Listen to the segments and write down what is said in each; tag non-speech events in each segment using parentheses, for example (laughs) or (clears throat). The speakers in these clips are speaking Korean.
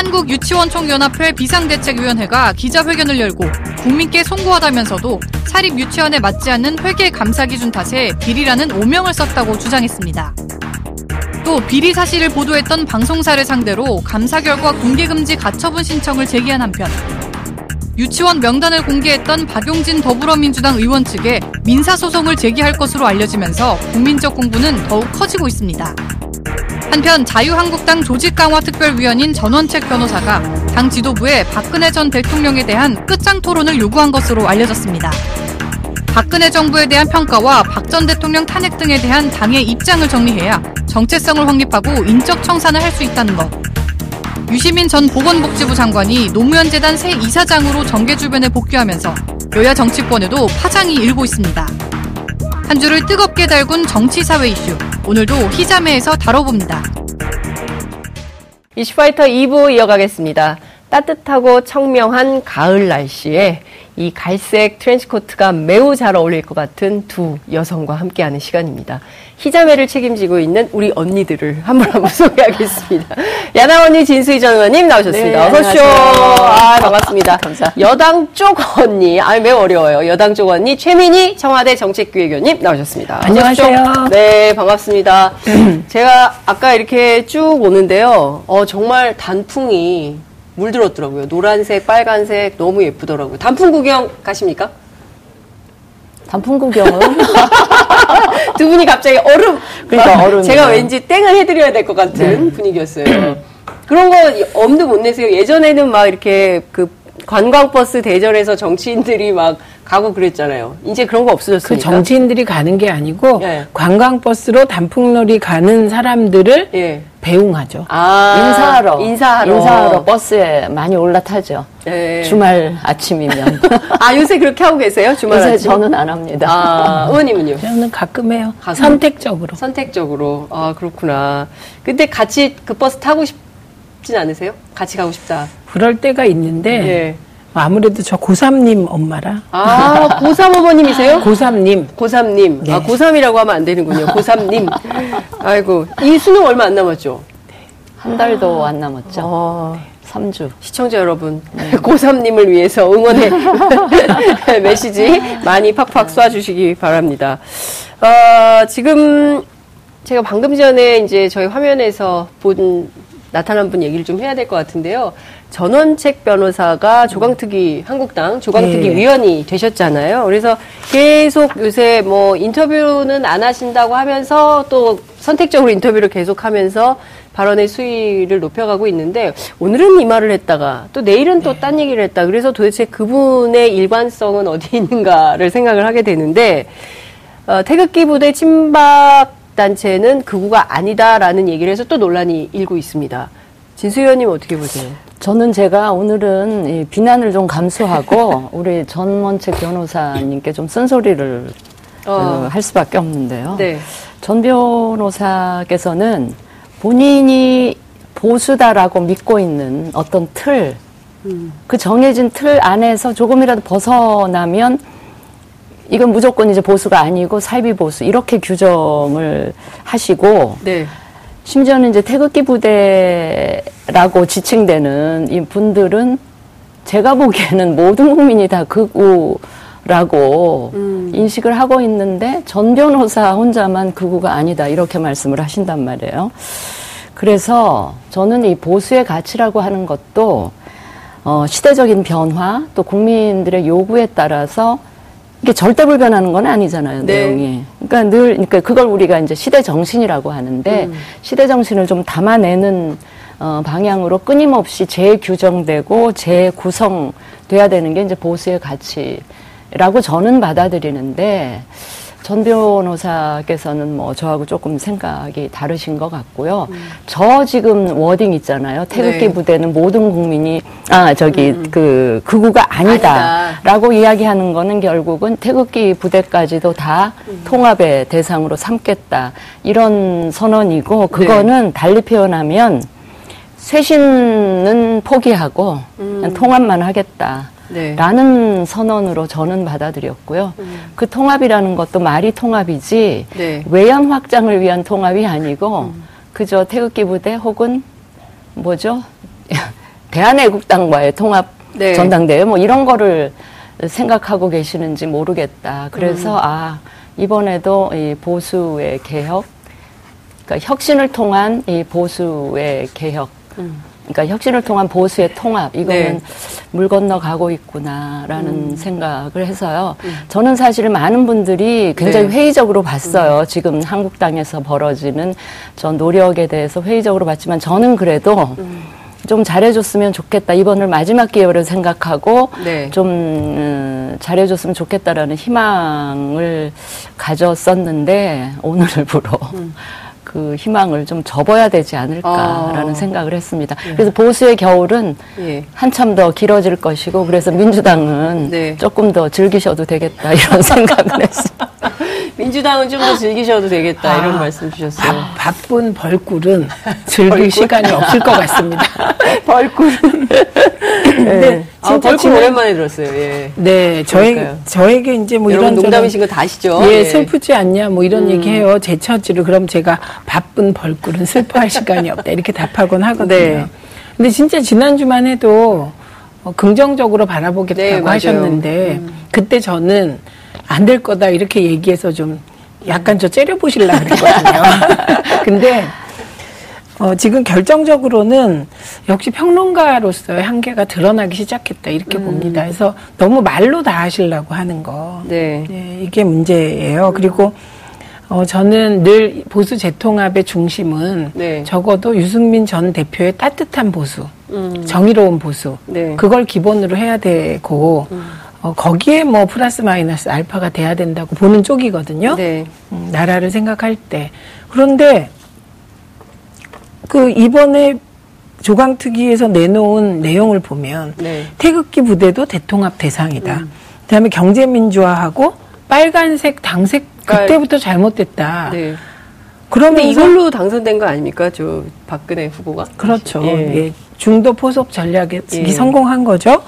한국유치원총연합회 비상대책위원회가 기자회견을 열고 국민께 송구하다면서도 사립 유치원에 맞지 않는 회계 감사 기준 탓에 비리라는 오명을 썼다고 주장했습니다. 또 비리 사실을 보도했던 방송사를 상대로 감사 결과 공개 금지 가처분 신청을 제기한 한편 유치원 명단을 공개했던 박용진 더불어민주당 의원 측에 민사소송을 제기할 것으로 알려지면서 국민적 공분은 더욱 커지고 있습니다. 한편 자유한국당 조직강화특별위원인 전원책 변호사가 당 지도부에 박근혜 전 대통령에 대한 끝장 토론을 요구한 것으로 알려졌습니다. 박근혜 정부에 대한 평가와 박 전 대통령 탄핵 등에 대한 당의 입장을 정리해야 정체성을 확립하고 인적 청산을 할 수 있다는 것. 유시민 전 보건복지부 장관이 노무현 재단 새 이사장으로 정계 주변에 복귀하면서 여야 정치권에도 파장이 일고 있습니다. 한 주를 뜨겁게 달군 정치 사회 이슈. 오늘도 희자매에서 다뤄봅니다. 이슈파이터 2부 이어가겠습니다. 따뜻하고 청명한 가을 날씨에 이 갈색 트렌치코트가 매우 잘 어울릴 것 같은 두 여성과 함께하는 시간입니다. 희자매를 책임지고 있는 우리 언니들을 한 분 한분 소개하겠습니다. 야당 언니 진수희 전 의원님 나오셨습니다. 네, 어서오쇼. 아, 반갑습니다. 감사합니다. 여당 쪽 언니, 아, 매우 어려워요. 여당 쪽 언니 최민희 청와대 정책기획위원님 나오셨습니다. 안녕하세요. 네, 반갑습니다. (clears throat) 제가 아까 이렇게 쭉 오는데요. 어, 정말 단풍이 물들었더라고요. 노란색, 빨간색 너무 예쁘더라고요. 단풍 구경 가십니까? 단풍 구경은 (laughs) 두 분이 갑자기 얼음. 그러니까 얼음이네요. 제가 왠지 땡을 해드려야 될 것 같은 분위기였어요. (clears throat) 그런 거 엄두 못 내세요. 예전에는 막 이렇게 그 관광버스 대절해서 정치인들이 막 가고 그랬잖아요. 이제 그런 거그 없어졌습니까? 정치인들이 가는 게 아니고 예. 관광버스로 단풍놀이 가는 사람들을 예. 배웅하죠. 아, 인사하러 인사하러. 인사하러 버스에 많이 올라타죠. 예. 주말 아침이면. (laughs) 아, 요새 그렇게 하고 계세요? 주말 요새 아침? 저는 안 합니다. 아, 의원님은요? 저는 가끔 해요. 가서? 선택적으로. 선택적으로. 아, 그렇구나. 근데 같이 그 버스 타고 싶 진 않으세요? 같이 가고 싶다. 그럴 때가 있는데 예. 아무래도 저 고3님 엄마라. 아, 고3 어머님이세요? 고3님. 고3님. 네. 아, 고3이라고 하면 안 되는군요. 고3님. 아이고. 이 수능 얼마 안 남았죠? 한 달도 안 남았죠. 어, 삼 3주. 시청자 여러분, (laughs) 고3님을 위해서 응원의 (laughs) 메시지 많이 팍팍 쏴주시기 바랍니다. 어, 지금 제가 방금 전에 이제 저희 화면에서 본 나타난 분 얘기를 좀 해야 될 것 같은데요. 전원책 변호사가 조강특위 한국당 조강특위 네. 위원이 되셨잖아요. 그래서 계속 요새 뭐 인터뷰는 안 하신다고 하면서 또 선택적으로 인터뷰를 계속하면서 발언의 수위를 높여가고 있는데 오늘은 이 말을 했다가 또 내일은 또딴 얘기를 했다. 그래서 도대체 그분의 일관성은 어디 있는가를 생각을 하게 되는데 어, 태극기 부대 친박 단체는 극우가 아니다라는 얘기를 해서 또 논란이 일고 있습니다. 진수 의원님 어떻게 보세요? 저는 제가 오늘은 이 비난을 좀 감수하고 (laughs) 우리 전원책 변호사님께 좀 쓴소리를 어. 어, 할 수밖에 없는데요. 네. 전 변호사께서는 본인이 보수다라고 믿고 있는 어떤 틀, 그 정해진 틀 안에서 조금이라도 벗어나면 이건 무조건 이제 보수가 아니고 사이비 보수 이렇게 규정을 하시고 네. 심지어는 이제 태극기 부대라고 지칭되는 이 분들은 제가 보기에는 모든 국민이 다 극우라고 인식을 하고 있는데 전 변호사 혼자만 극우가 아니다 이렇게 말씀을 하신단 말이에요. 그래서 저는 이 보수의 가치라고 하는 것도 어, 시대적인 변화 또 국민들의 요구에 따라서 이게 절대 불변하는 건 아니잖아요, 네. 내용이. 그러니까 늘, 그러니까 그걸 우리가 이제 시대 정신이라고 하는데, 시대 정신을 좀 담아내는, 어, 방향으로 끊임없이 재규정되고 재구성돼야 되는 게 이제 보수의 가치라고 저는 받아들이는데, 전 변호사께서는 뭐 저하고 조금 생각이 다르신 것 같고요. 저 지금 워딩 있잖아요. 태극기 네. 부대는 모든 국민이 아 저기 그 극우가 아니다라고 이야기하는 거는 결국은 태극기 부대까지도 다 통합의 대상으로 삼겠다 이런 선언이고 그거는 달리 표현하면 쇄신은 포기하고 그냥 통합만 하겠다. 네. 라는 선언으로 저는 받아들였고요. 그 통합이라는 것도 말이 통합이지 네. 외연 확장을 위한 통합이 아니고 그저 태극기 부대 혹은 뭐죠? (laughs) 대한애국당과의 통합 네. 전당대회 뭐 이런 거를 생각하고 계시는지 모르겠다. 그래서 음. 아 이번에도 이 보수의 개혁, 그러니까 혁신을 통한 이 보수의 개혁, 그러니까 혁신을 통한 보수의 통합 이거는 음. 네. 물 건너 가고 있구나라는 음. 생각을 해서요. 저는 사실 많은 분들이 굉장히 네. 회의적으로 봤어요. 지금 한국당에서 벌어지는 저 노력에 대해서 회의적으로 봤지만 저는 그래도 음. 좀 잘해줬으면 좋겠다. 이번을 마지막 기회로 생각하고 네. 좀 음, 잘해줬으면 좋겠다라는 희망을 가졌었는데 오늘부로 그 희망을 좀 접어야 되지 않을까라는 아. 생각을 했습니다. 그래서 보수의 겨울은 예. 한참 더 길어질 것이고 그래서 민주당은 네. 조금 더 즐기셔도 되겠다 이런 (laughs) 생각을 했습니다. 민주당은 좀 더 즐기셔도 되겠다 이런 아, 말씀 주셨어요. 바, 바쁜 벌꿀은 즐길 시간이 없을 것 같습니다. (laughs) 벌꿀. 근데 아, 진짜 벌꿀 지난- 오랜만에 들었어요. 예. 네, 저희 그러니까요. 저에게 이제 뭐 이런 농담이신 거 다 아시죠? 예, 예. 슬프지 않냐 뭐 이런 얘기해요. 제 처지로 그럼 제가 바쁜 벌꿀은 슬퍼할 시간이 없다 이렇게 답하곤 하거든요. 네. 근데 진짜 지난 주만 해도 어, 긍정적으로 바라보겠다고 네. 하셨는데 그때 저는 안 될 거다 이렇게 얘기해서 좀 약간 저 째려보실라 그랬거든요. (laughs) 근데 어, 지금 결정적으로는 역시 평론가로서의 한계가 드러나기 시작했다 이렇게 봅니다. 그래서 너무 말로 다 하시려고 하는 거. 네. 네, 이게 문제예요. 그리고 어, 저는 늘 보수 재통합의 중심은 네. 적어도 유승민 전 대표의 따뜻한 보수, 정의로운 보수, 네. 그걸 기본으로 해야 되고 어, 거기에 뭐 플러스 마이너스 알파가 돼야 된다고 보는 쪽이거든요. 네. 음, 나라를 생각할 때. 그런데 그 이번에 조강특위에서 내놓은 내용을 보면 네. 태극기 부대도 대통합 대상이다. 그다음에 경제민주화하고 빨간색 당색 그때부터 잘못됐다. 네. 그러면 이걸로 당선된 거 아닙니까? 저 박근혜 후보가? 그렇죠. 예. 예. 중도 포섭 전략에 예. 성공한 거죠.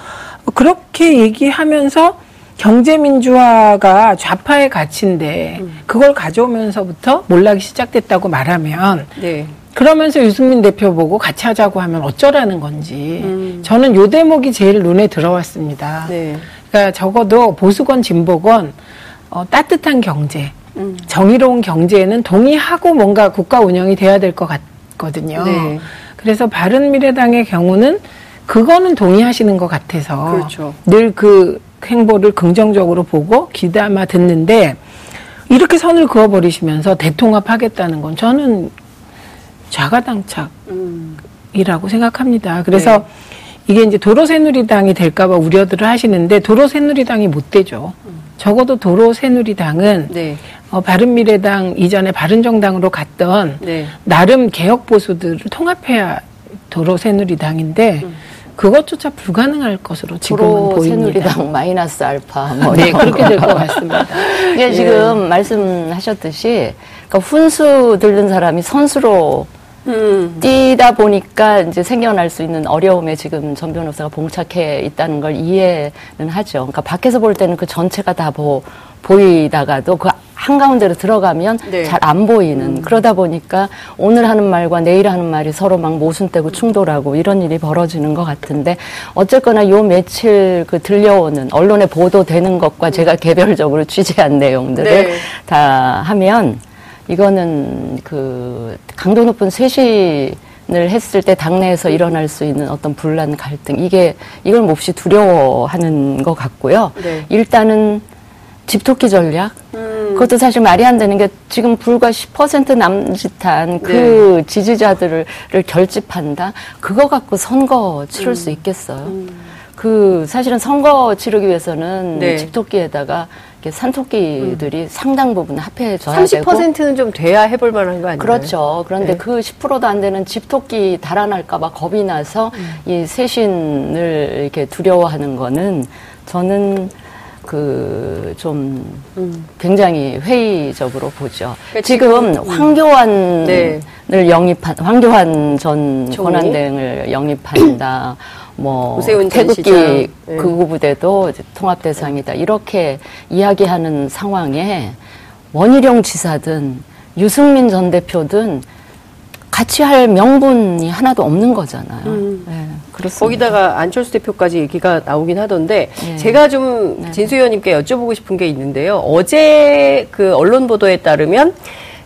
그렇게 얘기하면서 경제민주화가 좌파의 가치인데 음. 그걸 가져오면서부터 몰락이 시작됐다고 말하면 네. 그러면서 유승민 대표 보고 같이 하자고 하면 어쩌라는 건지 음. 저는 요 대목이 제일 눈에 들어왔습니다. 네. 그러니까 적어도 보수건 진보건 어, 따뜻한 경제, 음. 정의로운 경제에는 동의하고 뭔가 국가 운영이 돼야 될 것 같거든요. 네. 그래서 바른 미래당의 경우는 그거는 동의하시는 것 같아서 그렇죠. 늘그 행보를 긍정적으로 보고 귀담아 듣는데 이렇게 선을 그어 버리시면서 대통합하겠다는 건 저는 좌가당착이라고 음. 생각합니다. 그래서 네. 이게 이제 도로새누리당이 될까봐 우려들을 하시는데 도로새누리당이 못 되죠. 적어도 도로새누리당은 네. 어, 바른미래당 이전에 바른정당으로 갔던 네. 나름 개혁 보수들을 통합해야 도로 새누리당인데 그것조차 불가능할 것으로 지금은 프로 보입니다. 새누리당 마이너스 알파 뭐 네, 그렇게 거. 될것 같습니다. (laughs) 이게 예. 지금 말씀하셨듯이 그러니까 훈수 들는 사람이 선수로 음. 뛰다 보니까 이제 생겨날 수 있는 어려움에 지금 전 변호사가 봉착해 있다는 걸 이해는 하죠. 그러니까 밖에서 볼 때는 그 전체가 다 보, 보이다가도 그 한가운데로 들어가면 네. 잘안 보이는 그러다 보니까 오늘 하는 말과 내일 하는 말이 서로 막 모순되고 충돌하고 이런 일이 벌어지는 것 같은데 어쨌거나 요 며칠 그 들려오는 언론에 보도되는 것과 제가 개별적으로 취재한 내용들을 네. 다 하면 이거는 그 강도 높은 쇄신을 했을 때 당내에서 일어날 수 있는 어떤 분란 갈등 이게 이걸 몹시 두려워하는 것 같고요. 네. 일단은 집토끼 전략 음. 그것도 사실 말이 안 되는 게 지금 불과 10% 남짓한 그 지지자들을 결집한다 그거 갖고 선거 치를 수 있겠어요. 그 사실은 선거 치르기 위해서는 네. 집토끼에다가 산토끼들이 상당 부분 합해져야 되고 30%는 좀 돼야 해볼 만한 거 아닌가요? 그렇죠. 그런데 네. 그 10%도 안 되는 집토끼 달아날까봐 겁이 나서 음. 이 쇄신을 이렇게 두려워하는 거는 저는 그좀 음. 굉장히 회의적으로 보죠. 그러니까 지금 지금, 음. 황교안을 네. 영입한 황교안 전? 권한대행을 영입한다. (clears throat) 뭐 태극기. 네. 극우 부대도 이제 통합 대상이다. 이렇게 이야기하는 상황에 원희룡 지사든 유승민 전 대표든 같이 할 명분이 하나도 없는 거잖아요. 음. 네. 그렇습니다. 거기다가 안철수 대표까지 얘기가 나오긴 하던데 네. 제가 좀 진수 의원님께 여쭤보고 싶은 게 있는데요. 어제 그 언론 보도에 따르면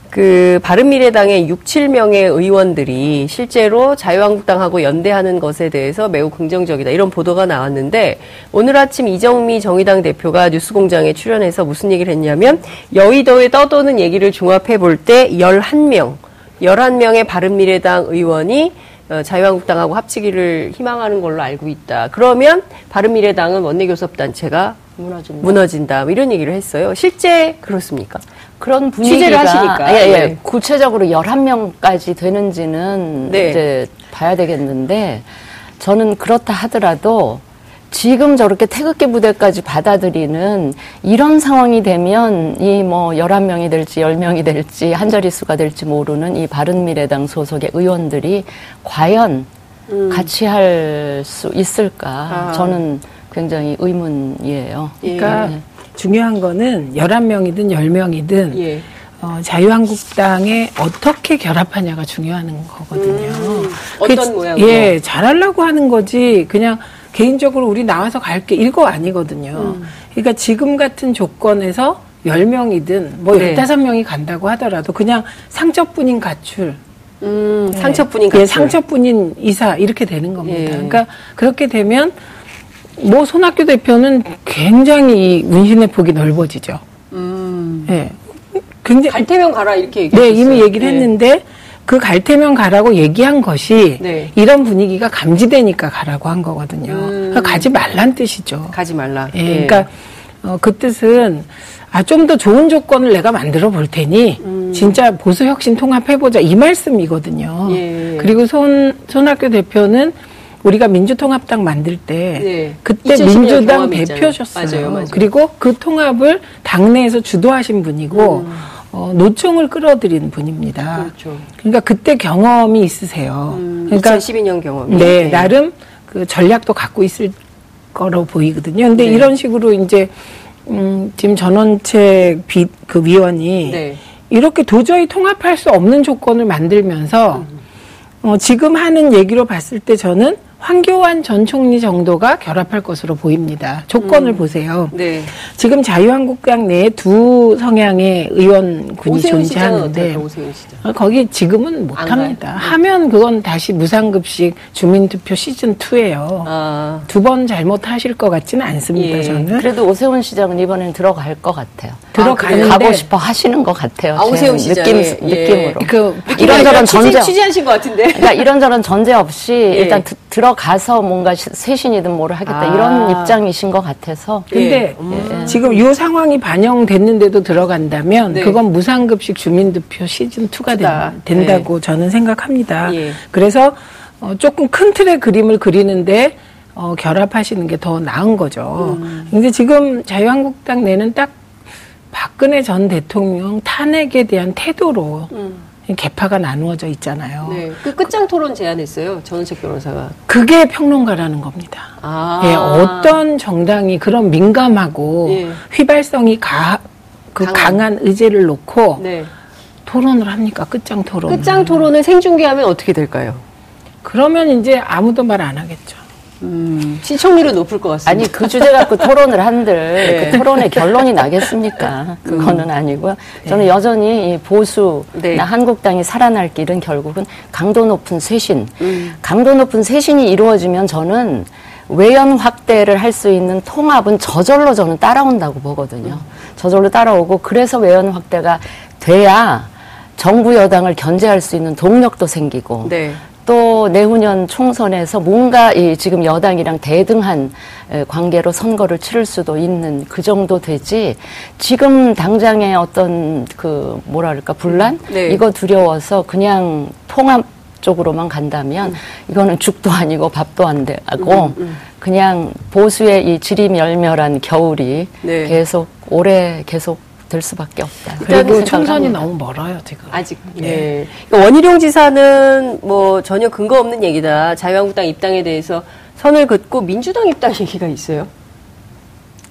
그 바른미래당의 6, 7명의 의원들이 실제로 자유한국당하고 연대하는 것에 대해서 매우 긍정적이다. 이런 보도가 나왔는데 오늘 아침 이정미 정의당 대표가 뉴스공장에 출연해서 무슨 얘기를 했냐면 여의도에 떠도는 얘기를 종합해 볼 때 11명, 11명의 바른미래당 의원이 어, 자유한국당하고 합치기를 희망하는 걸로 알고 있다. 그러면 바른미래당은 원내교섭단체가 무너진다. 무너진다. 뭐 이런 얘기를 했어요. 실제 그렇습니까? 그런 분위기가 취재를 하시니까. 예, 예. 네. 구체적으로 11명까지 되는지는 네. 이제 봐야 되겠는데 저는 그렇다 하더라도 지금 저렇게 태극기 부대까지 받아들이는 이런 상황이 되면 이뭐 11명이 될지 10명이 될지 한 자릿수가 될지 모르는 이 바른미래당 소속의 의원들이 과연 같이 할 수 있을까? 음. 아. 저는 굉장히 의문이에요. 그러니까 예. 중요한 거는 11명이든 10명이든 예. 어, 자유한국당에 어떻게 결합하냐가 중요한 거거든요. 음, 그게 어떤 지- 모양으로? 예, 잘하려고 하는 거지 그냥 개인적으로 우리 나와서 갈게 이거 아니거든요. 음. 그러니까 지금 같은 조건에서 10명이든 뭐 네. 15명이 간다고 하더라도 그냥 상처뿐인 가출 음, 예. 상처뿐인 예, 가출. 상처뿐인 이사 이렇게 되는 겁니다. 예. 그러니까 그렇게 되면 뭐 손학규 대표는 굉장히 이 운신의 폭이 넓어지죠. 음. 예. 굉장히 갈테면 가라 이렇게 얘기. 네 이미 얘기를 했는데 그 갈 테면 가라고 얘기한 것이 네. 이런 분위기가 감지되니까 가라고 한 거거든요. 음. 그러니까 가지 말란 뜻이죠. 가지 말라. 예, 그러니까 어, 그 뜻은 아, 좀 더 좋은 조건을 내가 만들어 볼 테니 음. 진짜 보수 혁신 통합해 보자 이 말씀이거든요. 예. 그리고 손 손학규 대표는 우리가 민주통합당 만들 때 네. 그때 2010년 민주당. 대표셨어요. 맞아요, 맞아요. 그리고 그 통합을 당내에서 주도하신 분이고 음. 어, 노총을 끌어들인 분입니다. 그렇죠. 그러니까 그때 경험이 있으세요. 음, 그러니까 2012년 경험. 네, 나름 그 전략도 갖고 있을 거로 보이거든요. 근데 네. 이런 식으로 이제 음, 지금 전원책 비, 그 위원이 네. 이렇게 도저히 통합할 수 없는 조건을 만들면서 어, 지금 하는 얘기로 봤을 때 저는 황교안 전 총리 정도가 결합할 것으로 보입니다. 조건을 음. 보세요. 네. 지금 자유한국당 내에 두 성향의 의원군이 존재하는데 어떨까요? 오세훈 시장. 어, 거기 지금은 못안 합니다. 가요? 하면 그건 다시 무상급식 주민투표 시즌 2예요. 아. 두번 잘못하실 것 같지는 않습니다. 예. 저는 그래도 오세훈 시장은 이번엔 들어갈 것 같아요. 들어가는데 가고 싶어 하시는 것 같아요. 아, 제 오세훈 시장. 느낌 예, 예. 느낌으로. 그 이런저런 전제 취재하신 것 같은데. 그러니까 이런저런 전제 없이 (laughs) 예. 일단 드- 들어가서 뭔가 시- 쇄신이든 뭐를 하겠다 아. 이런 입장이신 것 같아서 근데 예. 지금 이 상황이 반영됐는데도 들어간다면 네. 그건 무상급식 주민투표 시즌 2가 투다. 된다고 저는 생각합니다. 예. 그래서 어, 조금 큰 틀의 그림을 그리는데 어, 결합하시는 게 더 나은 거죠. 음. 근데 지금 자유한국당 내는 딱 박근혜 전 대통령 탄핵에 대한 태도로 개파가 나누어져 있잖아요. 네. 그 끝장 토론 제안했어요. 전원책 변호사가. 그게 평론가라는 겁니다. 아. 예, 어떤 정당이 그런 민감하고 예. 휘발성이 가, 그 강한. 강한, 의제를 놓고 네. 토론을 합니까? 끝장 토론. 끝장 토론을 생중계하면 어떻게 될까요? 그러면 이제 아무도 말 안 하겠죠. 음, 시청률은 높을 것 같습니다. 아니 그 주제 갖고 토론을 한들 (laughs) 네. 그 토론의 결론이 나겠습니까? 그거는 아니고요. 저는 여전히 이 보수나 네. 한국당이 살아날 길은 결국은 강도 높은 쇄신, 음. 강도 높은 쇄신이 이루어지면 저는 외연 확대를 할 수 있는 통합은 저절로 저는 따라온다고 보거든요. 저절로 따라오고 그래서 외연 확대가 돼야 정부 여당을 견제할 수 있는 동력도 생기고 네. 또 내후년 총선에서 뭔가 이 지금 여당이랑 대등한 에, 관계로 선거를 치를 수도 있는 그 정도 되지 지금 당장의 어떤 그 뭐랄까 분란 네. 이거 두려워서 그냥 통합 쪽으로만 간다면 이거는 죽도 아니고 밥도 안 되고 그냥 보수의 이 지리멸멸한 겨울이 네. 계속 오래 계속 될 수밖에 없다. 그리고 총선이 생각합니다. 너무 멀어요, 지금. 아직. 네. 네. 그러니까 원희룡 지사는 뭐 전혀 근거 없는 얘기다. 자유한국당 입당에 대해서 선을 긋고 민주당 입당 (laughs) 얘기가 있어요.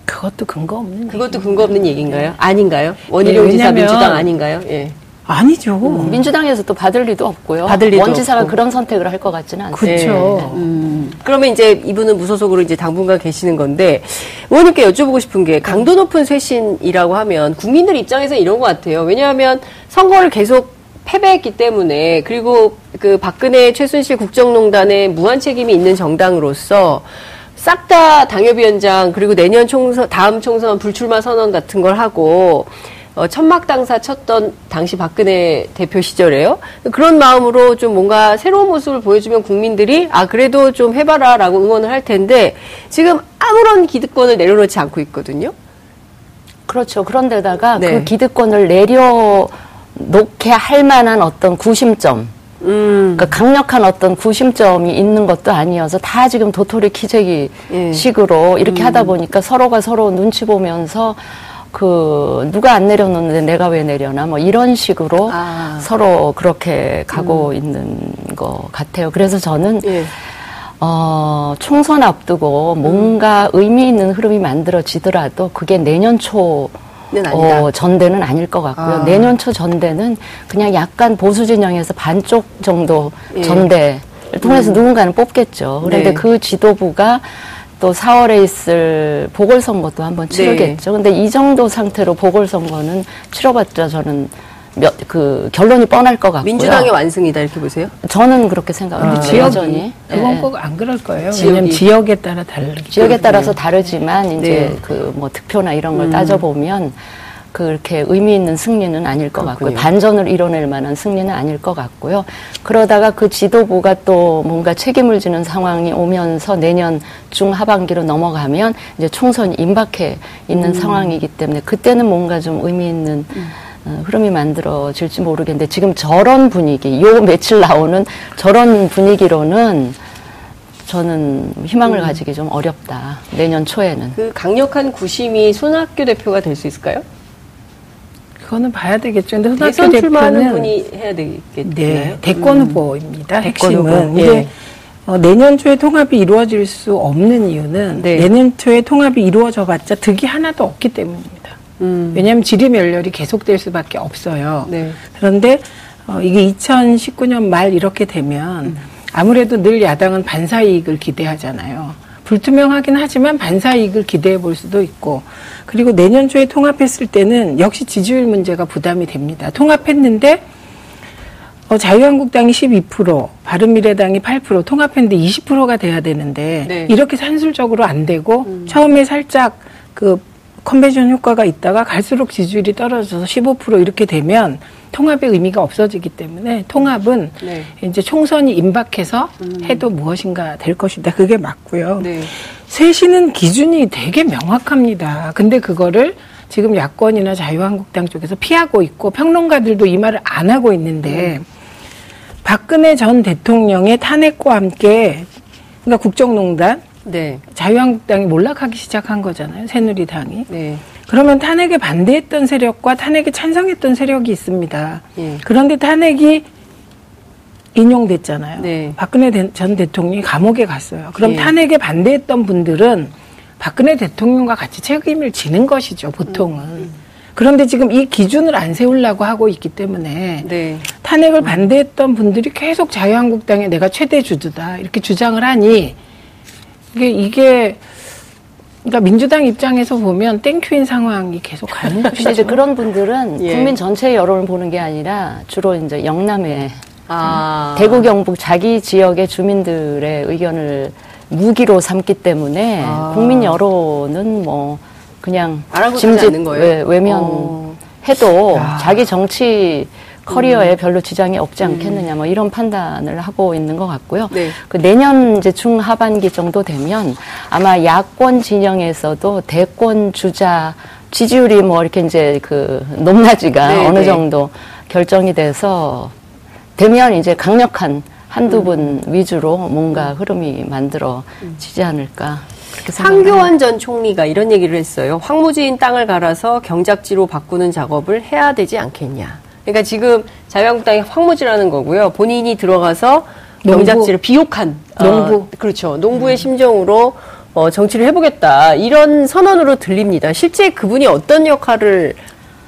그것도 근거 없는 그것도 근거 없는 얘기인가요? 아닌가요? 원희룡 예, 지사 민주당 아닌가요? 예. 아니죠. 민주당에서 또 받을 리도 없고요. 받을 리도 원지사가 없고. 그런 선택을 할 것 같지는 않습니다. 그렇죠. 음, 그러면 이제 이분은 무소속으로 이제 당분간 계시는 건데 의원님께 여쭤보고 싶은 게 강도 높은 쇄신이라고 하면 국민들 입장에서 이런 것 같아요. 왜냐하면 선거를 계속 패배했기 때문에 그리고 그 박근혜 최순실 국정농단에 무한 책임이 있는 정당으로서 싹 다 당협위원장 그리고 내년 총선 다음 총선 불출마 선언 같은 걸 하고 어, 천막 당사 쳤던 당시 박근혜 대표 시절에요. 그런 마음으로 좀 뭔가 새로운 모습을 보여주면 국민들이 아 그래도 좀 해봐라라고 응원을 할 텐데 지금 아무런 기득권을 내려놓지 않고 있거든요. 그렇죠. 그런데다가 네. 그 기득권을 내려놓게 할 만한 어떤 구심점, 음, 그러니까 강력한 어떤 구심점이 있는 것도 아니어서 다 지금 도토리 키재기 예. 식으로 이렇게 하다 보니까 서로가 서로 눈치 보면서 그 누가 안 내려놓는데 내가 왜 내려나 뭐 이런 식으로 아. 서로 그렇게 가고 있는 것 같아요. 그래서 저는 예. 어, 총선 앞두고 뭔가 의미 있는 흐름이 만들어지더라도 그게 내년 초. 어, 전대는 아닐 것 같고요. 아. 내년 초 전대는 그냥 약간 보수 진영에서 반쪽 정도 예. 전대를 통해서 누군가는 뽑겠죠. 그런데 네. 그 지도부가 또 4월에 있을 보궐선거도 한번 네. 치르겠죠. 근데 이 정도 상태로 보궐선거는 치러봤자 저는 몇, 그 결론이 뻔할 것 같고요. 민주당의 완승이다 이렇게 보세요. 저는 그렇게 생각합니다. 근데 지역이 여전히. 그건 예. 꼭안 그럴 거예요. 지역이. 지역에 따라 다르기 지역에. 따라서 다르지만 이제 네. 그뭐 득표나 이런 걸 따져 보면 그렇게 의미 있는 승리는 아닐 것 같고요. 그렇군요. 반전을 이뤄낼 만한 승리는 아닐 것 같고요. 그러다가 그 지도부가 또 뭔가 책임을 지는 상황이 오면서 내년 중 하반기로 넘어가면 이제 총선이 임박해 있는 상황이기 때문에 그때는 뭔가 좀 의미 있는 어, 흐름이 만들어질지 모르겠는데 지금 저런 분위기, 요 며칠 나오는 저런 분위기로는 저는 희망을 가지기 좀 어렵다. 내년 초에는. 그 강력한 구심이 손학규 대표가 될 수 있을까요? 그거는 봐야 되겠죠. 근데 대선 출마하는 분이 해야 되겠나요? 네, 대권 후보입니다. 대권 핵심은. 예. 어, 내년 초에 통합이 이루어질 수 없는 이유는 네. 내년 초에 통합이 이루어져봤자 득이 하나도 없기 때문입니다. 음. 왜냐하면 지리멸렬이 계속될 수밖에 없어요. 네. 그런데 어, 이게 2019년 말 이렇게 되면 아무래도 늘 야당은 반사 이익을 기대하잖아요. 불투명하긴 하지만 반사 이익을 기대해 볼 수도 있고 그리고 내년 초에 통합했을 때는 역시 지지율 문제가 부담이 됩니다. 통합했는데 어, 자유한국당이 12%, 바른미래당이 8%, 통합했는데 20%가 돼야 되는데 네. 이렇게 산술적으로 안 되고 처음에 살짝 그 컨벤션 효과가 있다가 갈수록 지지율이 떨어져서 15% 이렇게 되면 통합의 의미가 없어지기 때문에 통합은 네. 이제 총선이 임박해서 해도 무엇인가 될 것이다. 그게 맞고요. 네. 쇄신은 기준이 되게 명확합니다. 근데 그거를 지금 야권이나 자유한국당 쪽에서 피하고 있고 평론가들도 이 말을 안 하고 있는데 박근혜 전 대통령의 탄핵과 함께 그러니까 국정농단 네. 자유한국당이 몰락하기 시작한 거잖아요. 새누리당이. 네. 그러면 탄핵에 반대했던 세력과 탄핵에 찬성했던 세력이 있습니다. 예. 그런데 탄핵이 인용됐잖아요. 네. 박근혜 대- 전 대통령이 감옥에 갔어요. 그럼 예. 탄핵에 반대했던 분들은 박근혜 대통령과 같이 책임을 지는 것이죠, 보통은. 음. 그런데 지금 이 기준을 안 세우려고 하고 있기 때문에 네. 탄핵을 반대했던 분들이 계속 자유한국당에 내가 최대 주주다 이렇게 주장을 하니 이게 이게 그러니까 민주당 입장에서 보면 thank you인 상황이 계속 가는 근데 이제 것이죠. 그런 분들은 예. 국민 전체의 여론을 보는 게 아니라 주로 이제 영남의 아. 대구 경북 자기 지역의 주민들의 의견을 무기로 삼기 때문에 아. 국민 여론은 뭐 그냥 거예요? 외, 외면 어. 해도 자기 정치 커리어에 별로 지장이 없지 않겠느냐 뭐 이런 판단을 하고 있는 것 같고요. 네. 그 내년 이제 중하반기 정도 되면 아마 야권 진영에서도 대권 주자 지지율이 뭐 이렇게 이제 그 높낮이가 네, 어느 네. 정도 결정이 돼서 되면 이제 강력한 한두 분 위주로 뭔가 흐름이 만들어지지 않을까. 황교안 전 총리가 이런 얘기를 했어요. 황무지인 땅을 갈아서 경작지로 바꾸는 작업을 해야 되지 않겠냐. 그러니까 지금 자유한국당이 황무지라는 거고요. 본인이 들어가서. 경작지를 비옥한 농부. 어, 그렇죠. 농부의 심정으로 어, 정치를 해보겠다 이런 선언으로 들립니다. 실제 그분이 어떤 역할을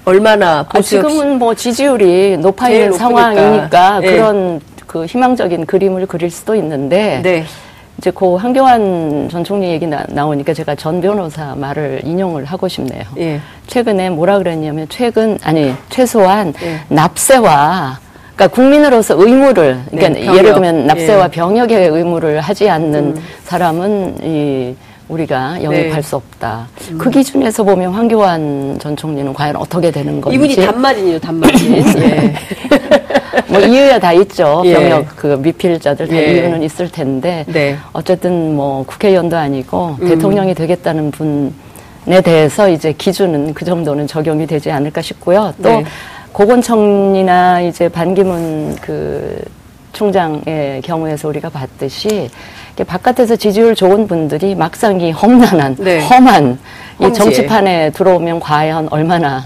얼마나 아, 지금은 뭐 지지율이 높아 있는. 상황이니까 예. 그런 그 희망적인 그림을 그릴 수도 있는데 네. 이제 고 한교안 전 총리 얘기 나, 나오니까 제가 전 변호사 말을 인용을 하고 싶네요. 예. 최근에 뭐라 그랬냐면 최근 아니 최소한 예. 납세와 그러니까 국민으로서 의무를 그러니까 네. 예를 들면 납세와 예. 병역의 의무를 하지 않는 사람은 이 우리가 영입할 네. 수 없다. 그 기준에서 보면 황교안 전 총리는 과연 어떻게 되는 건지 이분이 단마진이죠, 단마진. (laughs) 예. 뭐 이유야 다 있죠. (laughs) 예. 병역 그 미필자들 다 예. 이유는 있을 텐데 네. 어쨌든 뭐 국회의원도 아니고 음. 대통령이 되겠다는 분에 대해서 이제 기준은 그 정도는 적용이 되지 않을까 싶고요. 또 네. 고건청이나 이제 반기문 그 총장의 경우에서 우리가 봤듯이 바깥에서 지지율 좋은 분들이 막상 이 험난한 네. 험한 이. 정치판에 들어오면 과연 얼마나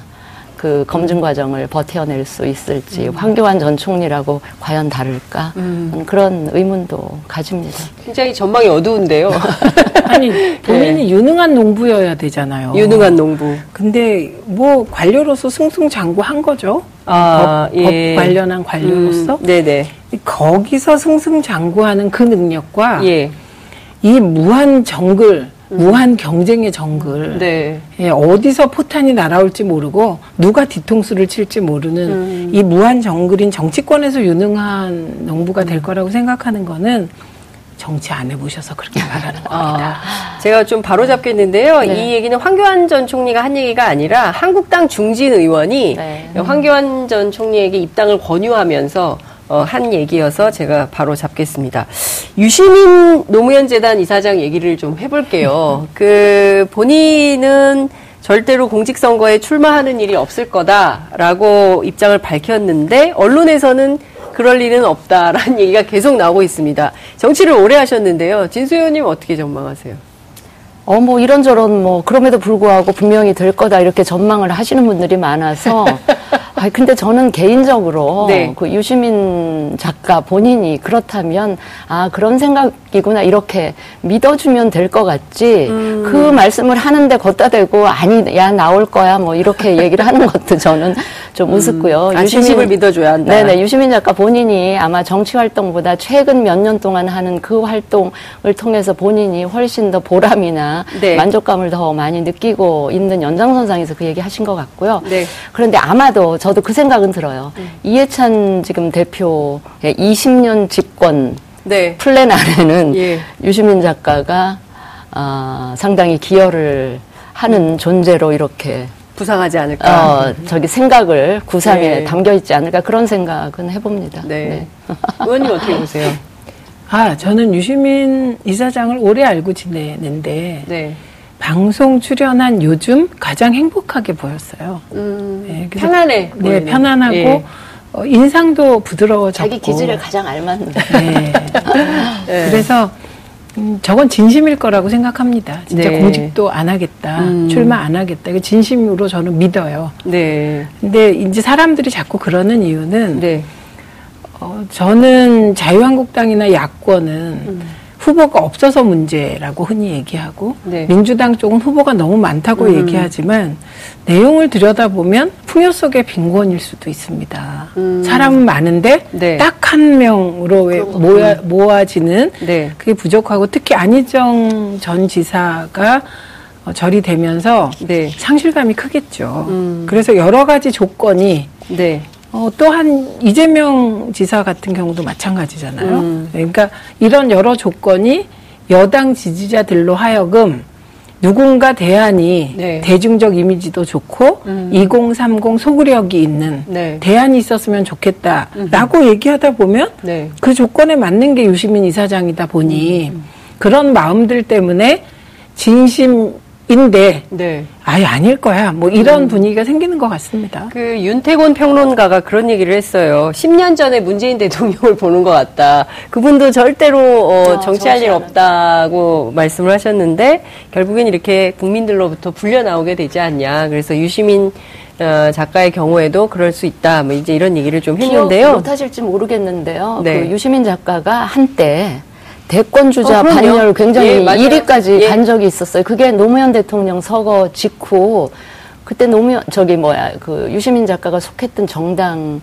그 검증 과정을 버텨낼 수 있을지 음. 황교안 전 총리라고 과연 다를까 하는 그런 의문도 가집니다. 굉장히 전망이 어두운데요. (laughs) 아니 (laughs) 본인이 유능한 농부여야 되잖아요. 네. 유능한 농부. 근데 뭐 관료로서 승승장구한 거죠. 아, 법, 예. 법 관련한 관료로서 음, 네네. 거기서 승승장구하는 그 능력과 예. 이 무한 정글, 무한 경쟁의 정글. 네. 예, 어디서 포탄이 날아올지 모르고 누가 뒤통수를 칠지 모르는 음. 이 무한 정글인 정치권에서 유능한 농부가 될 거라고 생각하는 거는 정치 안 해보셔서 그렇게 (laughs) 말하는 겁니다. 아, 제가 좀 바로 잡겠는데요. 네. 이 얘기는 황교안 전 총리가 한 얘기가 아니라 한국당 중진 의원이 네. 황교안 전 총리에게 입당을 권유하면서 어, 한 얘기여서 제가 바로 잡겠습니다. 유시민 노무현 재단 이사장 얘기를 좀 해볼게요. (laughs) 그 본인은 절대로 공직선거에 출마하는 일이 없을 거다라고 입장을 밝혔는데 언론에서는 그럴 일은 없다라는 (laughs) 얘기가 계속 나오고 있습니다. 정치를 오래 하셨는데요. 진수 의원님 어떻게 전망하세요? 어, 뭐 이런저런 뭐 그럼에도 불구하고 분명히 될 거다 이렇게 전망을 하시는 분들이 많아서 (laughs) 아 근데 저는 개인적으로 네. 그 유시민 작가 본인이 그렇다면 아 그런 생각이구나 이렇게 믿어주면 될 것 같지 음. 그 말씀을 하는데 걷다 대고 아니 야 나올 거야 뭐 이렇게 얘기를 하는 것도 저는 좀 우습고요. 아, 진심을 믿어줘야 한다. 네네 유시민 작가 본인이 아마 정치 활동보다 최근 몇 년 동안 하는 그 활동을 통해서 본인이 훨씬 더 보람이나 네. 만족감을 더 많이 느끼고 있는 연장선상에서 그 얘기 하신 것 같고요. 네. 그런데 아마도 저도 그 생각은 들어요. 이해찬 지금 대표의 20년 집권 네. 플랜 안에는 예. 유시민 작가가 아, 상당히 기여를 하는 존재로 이렇게 부상하지 않을까. 어, 저기 생각을 구상에 네. 담겨 있지 않을까 그런 생각은 해봅니다. 네. 의원님 어떻게 보세요? (laughs) 아, 저는 유시민 이사장을 오래 알고 지내는데 네. 방송 출연한 요즘 가장 행복하게 보였어요. 음, 네, 그래서- 편안해. 네. 편안하고 예. 어, 인상도 부드러워졌고. 자기 기질을 가장 알맞는. 네. (laughs) 네. 그래서 음, 저건 진심일 거라고 생각합니다. 진짜 네. 공직도 안 하겠다, 음. 출마 안 하겠다. 이거 진심으로 저는 믿어요. 네. 근데 이제 사람들이 자꾸 그러는 이유는 네. 어, 저는 자유한국당이나 야권은 후보가 없어서 문제라고 흔히 얘기하고 네. 민주당 쪽은 후보가 너무 많다고 음. 얘기하지만 내용을 들여다보면 풍요 속의 빈곤일 수도 있습니다. 음. 사람은 많은데 네. 딱한 명으로 왜 모아, 모아지는 네. 그게 부족하고 특히 안희정 전 지사가 어, 절이 되면서 네. 상실감이 크겠죠. 음. 그래서 여러 가지 조건이 네. 어, 또한 이재명 지사 같은 경우도 마찬가지잖아요. 음. 그러니까 이런 여러 조건이 여당 지지자들로 하여금 누군가 대안이 네. 대중적 이미지도 좋고 음. 2030 소구력이 있는 네. 대안이 있었으면 좋겠다라고 얘기하다 보면 네. 그 조건에 맞는 게 유시민 이사장이다 보니 음. 그런 마음들 때문에 진심 인데 네. 아예 아닐 거야. 뭐 이런 음. 분위기가 생기는 것 같습니다. 그 윤태곤 평론가가 그런 얘기를 했어요. 10년 전에 문재인 대통령을 보는 것 같다. 그분도 절대로 어, 아, 정치할 일. 없다고 말씀을 하셨는데 결국엔 이렇게 국민들로부터 불려 나오게 되지 않냐. 그래서 유시민 어, 작가의 경우에도 그럴 수 있다. 뭐 이제 이런 얘기를 좀 했는데요. 못하실지 모르겠는데요. 네. 그 유시민 작가가 한때 대권 주자 어. 반열 굉장히 예, 맞아요. 1위까지 예. 간 적이 있었어요. 그게 노무현 대통령 서거 직후 그때 노무현 저기 뭐야 그 유시민 작가가 속했던 정당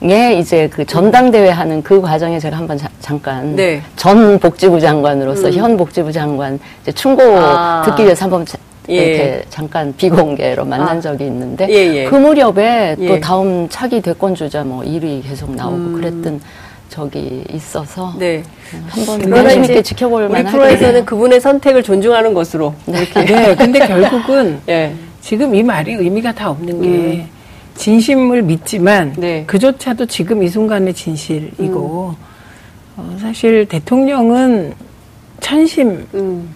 에 이제 그 전당대회 하는 그 과정에 제가 한번 자- 잠깐 네. 전 복지부 장관으로서 현 복지부 장관 이제 충고 아. 듣기 위해서 한번 자- 예. 이렇게 잠깐 비공개로 만난 아. 적이 있는데 예, 예. 그 무렵에 예. 또 다음 차기 대권 주자 뭐 1위 계속 나오고 음. 그랬던 적이 있어서 네. 한번 그러나 관심 이제 있게 지켜볼 우리 만하겠네요. 프로에서는 (laughs) 그분의 선택을 존중하는 것으로 이렇게 네, 근데 결국은 (laughs) 예. 지금 이 말이 의미가 다 없는 게 진심을 믿지만 네. 그조차도 지금 이 순간의 진실이고 어, 사실 대통령은 천심인데 음.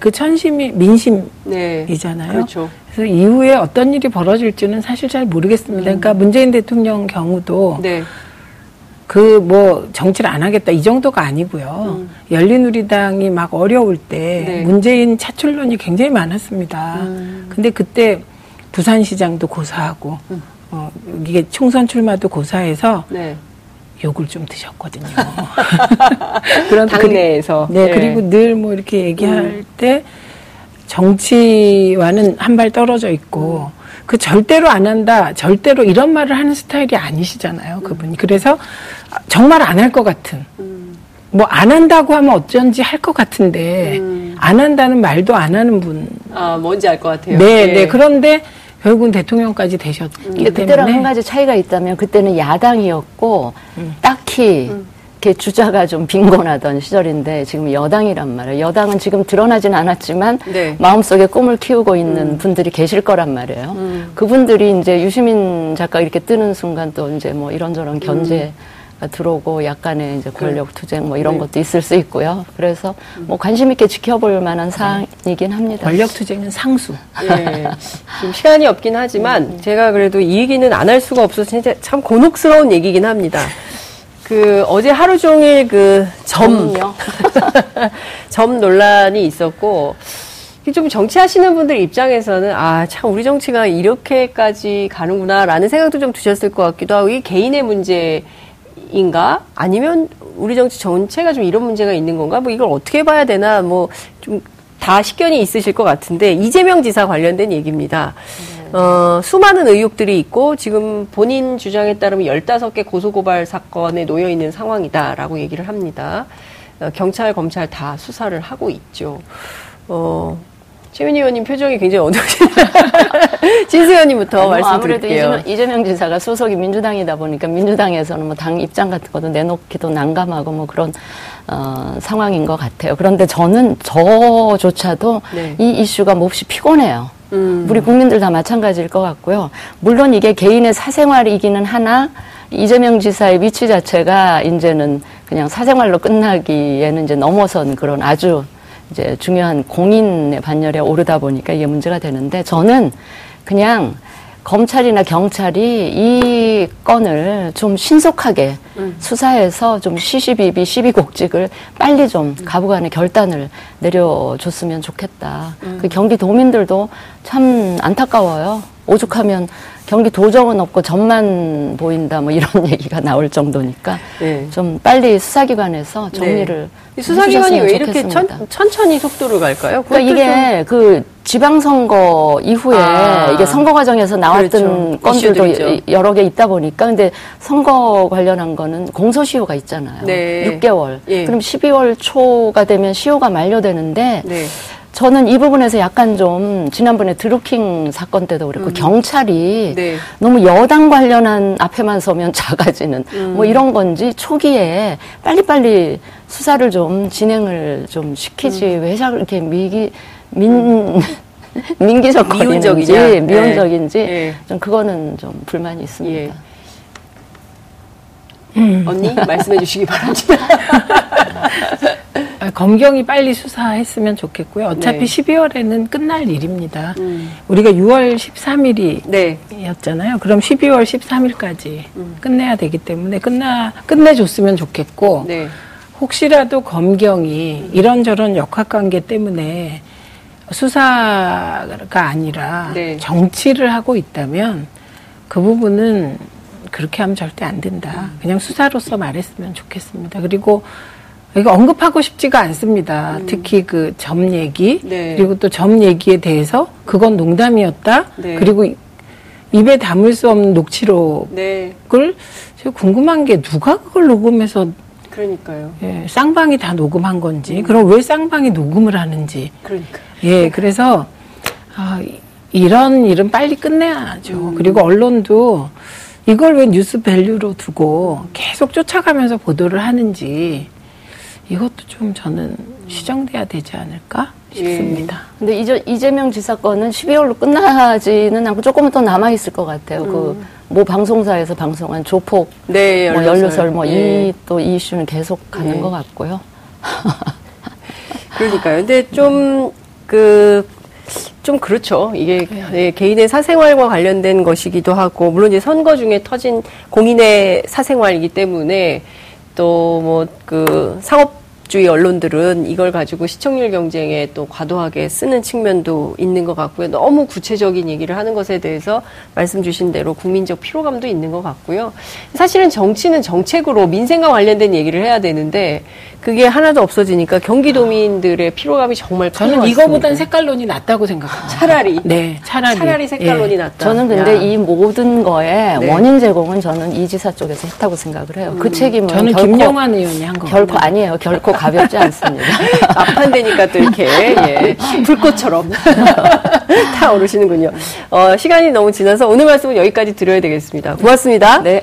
그 천심이 민심이잖아요. 네. 그렇죠. 그래서 이후에 어떤 일이 벌어질지는 사실 잘 모르겠습니다. 그러니까 문재인 대통령 경우도 네. 그 뭐 정치를 안 하겠다 이 정도가 아니고요. 열린우리당이 막 어려울 때 네. 문재인 차출론이 굉장히 많았습니다. 근데 그때 부산시장도 고사하고 어, 이게 총선 출마도 고사해서 네. 욕을 좀 드셨거든요. (laughs) 그런 당내에서. 네, 예. 그리고 늘 뭐 이렇게 얘기할 때 정치와는 한 발 떨어져 있고 그 절대로 안 한다, 절대로 이런 말을 하는 스타일이 아니시잖아요, 그분이. 그래서 정말 안 할 것 같은. 뭐안 한다고 하면 어쩐지 할 것 같은데 안 한다는 말도 안 하는 분. 아, 뭔지 알 것 같아요. 네, 예. 네. 그런데 결국은 대통령까지 되셨기 근데 때문에 그때랑 한 가지 차이가 있다면 그때는 야당이었고 음. 딱히 이렇게 주자가 좀 빈곤하던 시절인데 지금 여당이란 말이에요. 여당은 지금 드러나진 않았지만 네. 마음속에 꿈을 키우고 있는 분들이 계실 거란 말이에요. 음. 그분들이 이제 유시민 작가 이렇게 뜨는 순간 또 이제 뭐 이런저런 견제가 들어오고 약간의 이제 권력 투쟁 뭐 이런 네. 것도 있을 수 있고요. 그래서 뭐 관심 있게 지켜볼 만한 사항이긴 합니다. 권력 투쟁은 상수. 예. 지금 시간이 없긴 하지만 음. 제가 그래도 이 얘기는 안 할 수가 없어서 진짜 참 곤혹스러운 얘기긴 합니다. 그 어제 하루 종일 그 점, 점요? (laughs) 점 논란이 있었고 좀 정치하시는 분들 입장에서는 아 참 우리 정치가 이렇게까지 가는구나라는 생각도 좀 드셨을 것 같기도 하고 이게 개인의 문제 인가 아니면 우리 정치 전체가 좀 이런 문제가 있는 건가 뭐 이걸 어떻게 봐야 되나 뭐 좀 다 식견이 있으실 것 같은데 이재명 지사 관련된 얘기입니다. 어, 수많은 의혹들이 있고 지금 본인 주장에 따르면 15개 고소고발 사건에 놓여 있는 상황이다라고 얘기를 합니다. 어, 경찰, 검찰 다 수사를 하고 있죠. 어, 최민희 의원님 표정이 굉장히 어두우시네요. (laughs) 진수 의원님부터 뭐 아무래도 말씀드릴게요. 이재명, 이재명 지사가 소속이 민주당이다 보니까 민주당에서는 뭐 당 입장 같은 것도 내놓기도 난감하고 뭐 그런 어, 상황인 것 같아요. 그런데 저는 저조차도 네. 이 이슈가 몹시 피곤해요. 음. 우리 국민들 다 마찬가지일 것 같고요. 물론 이게 개인의 사생활이기는 하나 이재명 지사의 위치 자체가 이제는 그냥 사생활로 끝나기에는 이제 넘어선 그런 아주 이제 중요한 공인의 반열에 오르다 보니까 이게 문제가 되는데 저는 그냥 검찰이나 경찰이 이 건을 좀 신속하게 수사해서 좀 시시비비 시비곡직을 빨리 좀 가부간의 결단을 내려줬으면 좋겠다. 그 경기도민들도 참 안타까워요. 오죽하면 경기 도정은 없고 점만 보인다 뭐 이런 (laughs) 얘기가 나올 정도니까 네. 좀 빨리 수사기관에서 정리를 이 수사기관이 왜 이렇게 좋겠습니다. 천, 천천히 속도를 갈까요? 그러니까 이게 그 지방선거 이후에 아. 이게 선거 과정에서 나왔던 그렇죠. 건들도 이슈들이죠. 여러 개 있다 보니까 근데 선거 관련한 거는 공소시효가 있잖아요. 네. 6개월. 예. 그럼 12월 초가 되면 시효가 만료되는데 네. 저는 이 부분에서 약간 좀 지난번에 드루킹 사건 때도 그랬고 경찰이 음. 네. 너무 여당 관련한 앞에만 서면 (laughs) 작아지는 음. 뭐 이런 건지 초기에 빨리빨리 수사를 좀 진행을 좀 시키지 음. 왜 자꾸 이렇게 미기 민 (laughs) 민기적거리는지 미운적이냐. 미온적인지 예. 예. 좀 그거는 좀 불만이 있습니다. 예. 언니 (laughs) 말씀해 주시기 바랍니다. 아, 검경이 빨리 수사했으면 좋겠고요. 어차피 네. 12월에는 끝날 일입니다. 음. 우리가 6월 13일이 네. 그럼 12월 13일까지 음. 끝내야 되기 때문에 끝나 끝내줬으면 좋겠고 네. 혹시라도 검경이 이런저런 역학관계 때문에 수사가 아니라 네. 정치를 하고 있다면 그 부분은 그렇게 하면 절대 안 된다. 음. 그냥 수사로서 말했으면 좋겠습니다. 그리고 이거 언급하고 싶지가 않습니다. 특히 그 점 얘기 네. 그리고 또 점 얘기에 대해서 그건 농담이었다. 네. 그리고 입에 담을 수 없는 녹취록을 네, 제가 궁금한 게 누가 그걸 녹음해서 그러니까요. 예, 쌍방이 다 녹음한 건지 그럼 왜 쌍방이 녹음을 하는지 그러니까. 예 그래서 아, 이- 이런 일은 빨리 끝내야죠. 음. 그리고 언론도 이걸 왜 news value로 두고 계속 쫓아가면서 보도를 하는지 이것도 좀 저는 시정돼야 되지 않을까 싶습니다. 근데 이제 이재명 지사 건은 12월로 끝나지는 않고 조금은 더 남아 있을 것 같아요. 그 모 방송사에서 방송한 조폭 네, 뭐 연루설 뭐 예. 이또이 이슈는 계속 가는 예. 것 같고요. (laughs) 그러니까요. 근데 좀, 그, 좀 그렇죠. 이게 예, 개인의 사생활과 관련된 것이기도 하고, 물론 이제 선거 중에 터진 공인의 사생활이기 때문에 또 뭐 그 상업주의 언론들은 이걸 가지고 시청률 경쟁에 또 과도하게 쓰는 측면도 있는 것 같고요. 너무 구체적인 얘기를 하는 것에 대해서 말씀 주신 대로 국민적 피로감도 있는 것 같고요. 사실은 정치는 정책으로 민생과 관련된 얘기를 해야 되는데 그게 하나도 없어지니까 경기도민들의 피로감이 정말 저는 같습니다. 이거보단 색깔론이 낫다고 생각합니다. 차라리 네, 차라리 차라리 색깔론이 예. 낫다. 저는 근데 야. 이 모든 거에 네. 원인 제공은 저는 이 지사 쪽에서 했다고 생각을 해요. 그 책임은 저는 결코, 김영환 의원이 한 거예요. 결코 아니에요. 결코 가볍지 (laughs) 않습니다. 앞판되니까 또 이렇게 예, 불꽃처럼 (laughs) 타오르시는군요. 어, 시간이 너무 지나서 오늘 말씀은 여기까지 드려야 되겠습니다. 고맙습니다. 네.